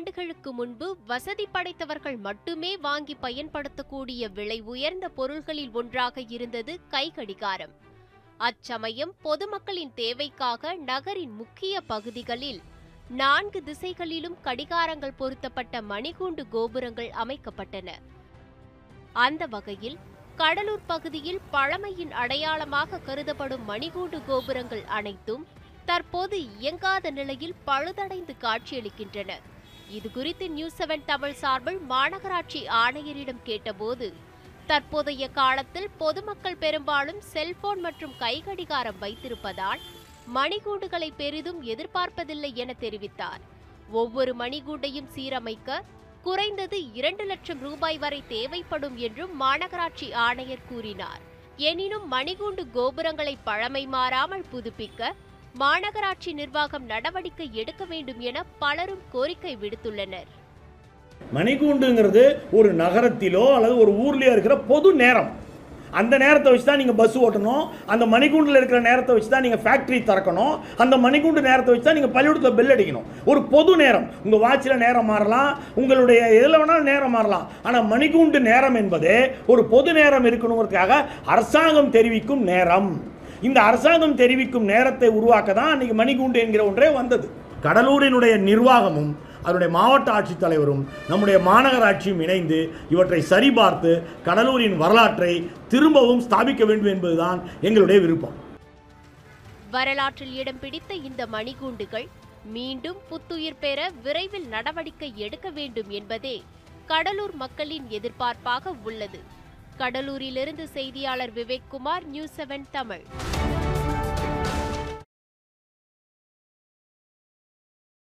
ஆண்டுகளுக்கு முன்பு வசதி படைத்தவர்கள் மட்டுமே வாங்கி பயன்படுத்தக்கூடிய விலை உயர்ந்த பொருள்களில் ஒன்றாக இருந்தது கைகடிகாரம். அச்சமயம் பொதுமக்களின் தேவைக்காக நகரின் முக்கிய பகுதிகளில் நான்கு திசைகளிலும் கடிகாரங்கள் பொருத்தப்பட்ட மணிகூண்டு கோபுரங்கள் அமைக்கப்பட்டன. அந்த வகையில் கடலூர் பகுதியில் பழமையின் அடையாளமாக கருதப்படும் மணிகூண்டு கோபுரங்கள் அனைத்தும் தற்போது இயங்காத நிலையில் பழுதடைந்து காட்சியளிக்கின்றன. இதுகுறித்து நியூஸ் செவன் தமிழ் சார்பில் மாநகராட்சி ஆணையரிடம் கேட்டபோது தற்போதைய காலத்தில் பொதுமக்கள் பெரும்பாலும் செல்போன் மற்றும் கைகடிகாரம் வைத்திருப்பதால் மணிகூண்டுகளை பெரிதும் எதிர்பார்ப்பதில்லை என தெரிவித்தார். ஒவ்வொரு மணிகூண்டையும் சீரமைக்க குறைந்தது இரண்டு லட்சம் ரூபாய் வரை தேவைப்படும் என்றும் மாநகராட்சி ஆணையர் கூறினார். எனினும் மணிகூண்டு கோபுரங்களை பழமை மாறாமல் புதுப்பிக்க மாநகராட்சி நிர்வாகம் நடவடிக்கை எடுக்க வேண்டும் என பலரும் கோரிக்கை விடுத்துள்ளனர். மணிகூண்டுங்கிறது ஒரு நகரத்திலோ அல்லது ஒரு ஊர்லயோ இருக்கிற பொது நேரம். அந்த நேரத்தை வச்சு தான் நீங்கள் பஸ் ஓட்டணும். அந்த மணிக்கூண்டில் இருக்கிற நேரத்தை வச்சு தான் நீங்கள் ஃபேக்ட்ரி திறக்கணும். அந்த மணிக்கூண்டு நேரத்தை வச்சு தான் நீங்கள் பள்ளிக்கூடத்தில் பெல் அடிக்கணும். ஒரு பொது நேரம். உங்கள் வாட்சில் நேரம் மாறலாம். உங்களுடைய எதில் வேணாலும் நேரம் மாறலாம். ஆனால் மணிக்கூண்டு நேரம் என்பது ஒரு பொது நேரம் இருக்கணுங்கிறதுக்காக அரசாங்கம் தெரிவிக்கும் நேரம். இந்த அரசாங்கம் தெரிவிக்கும் நேரத்தை உருவாக்க தான் அன்றைக்கி மணிக்கூண்டு என்கிற ஒன்றே வந்தது. கடலூரினுடைய நிர்வாகமும் அதனுடைய மாவட்ட ஆட்சித்தலைவரும் நம்முடைய மாநகராட்சியும் இணைந்து இவற்றை சரிபார்த்து கடலூரின் வரலாற்றை திரும்பவும் ஸ்தாபிக்க வேண்டும் என்பதுதான் எங்களுடைய விருப்பம். வரலாற்றில் இடம் பிடித்த இந்த மணிகூண்டுகள் மீண்டும் புத்துயிர் பெற விரைவில் நடவடிக்கை எடுக்க வேண்டும் என்பதே கடலூர் மக்களின் எதிர்பார்ப்பாக உள்ளது. கடலூரிலிருந்து செய்தியாளர் விவேக் குமார் நியூஸ் செவன் தமிழ்.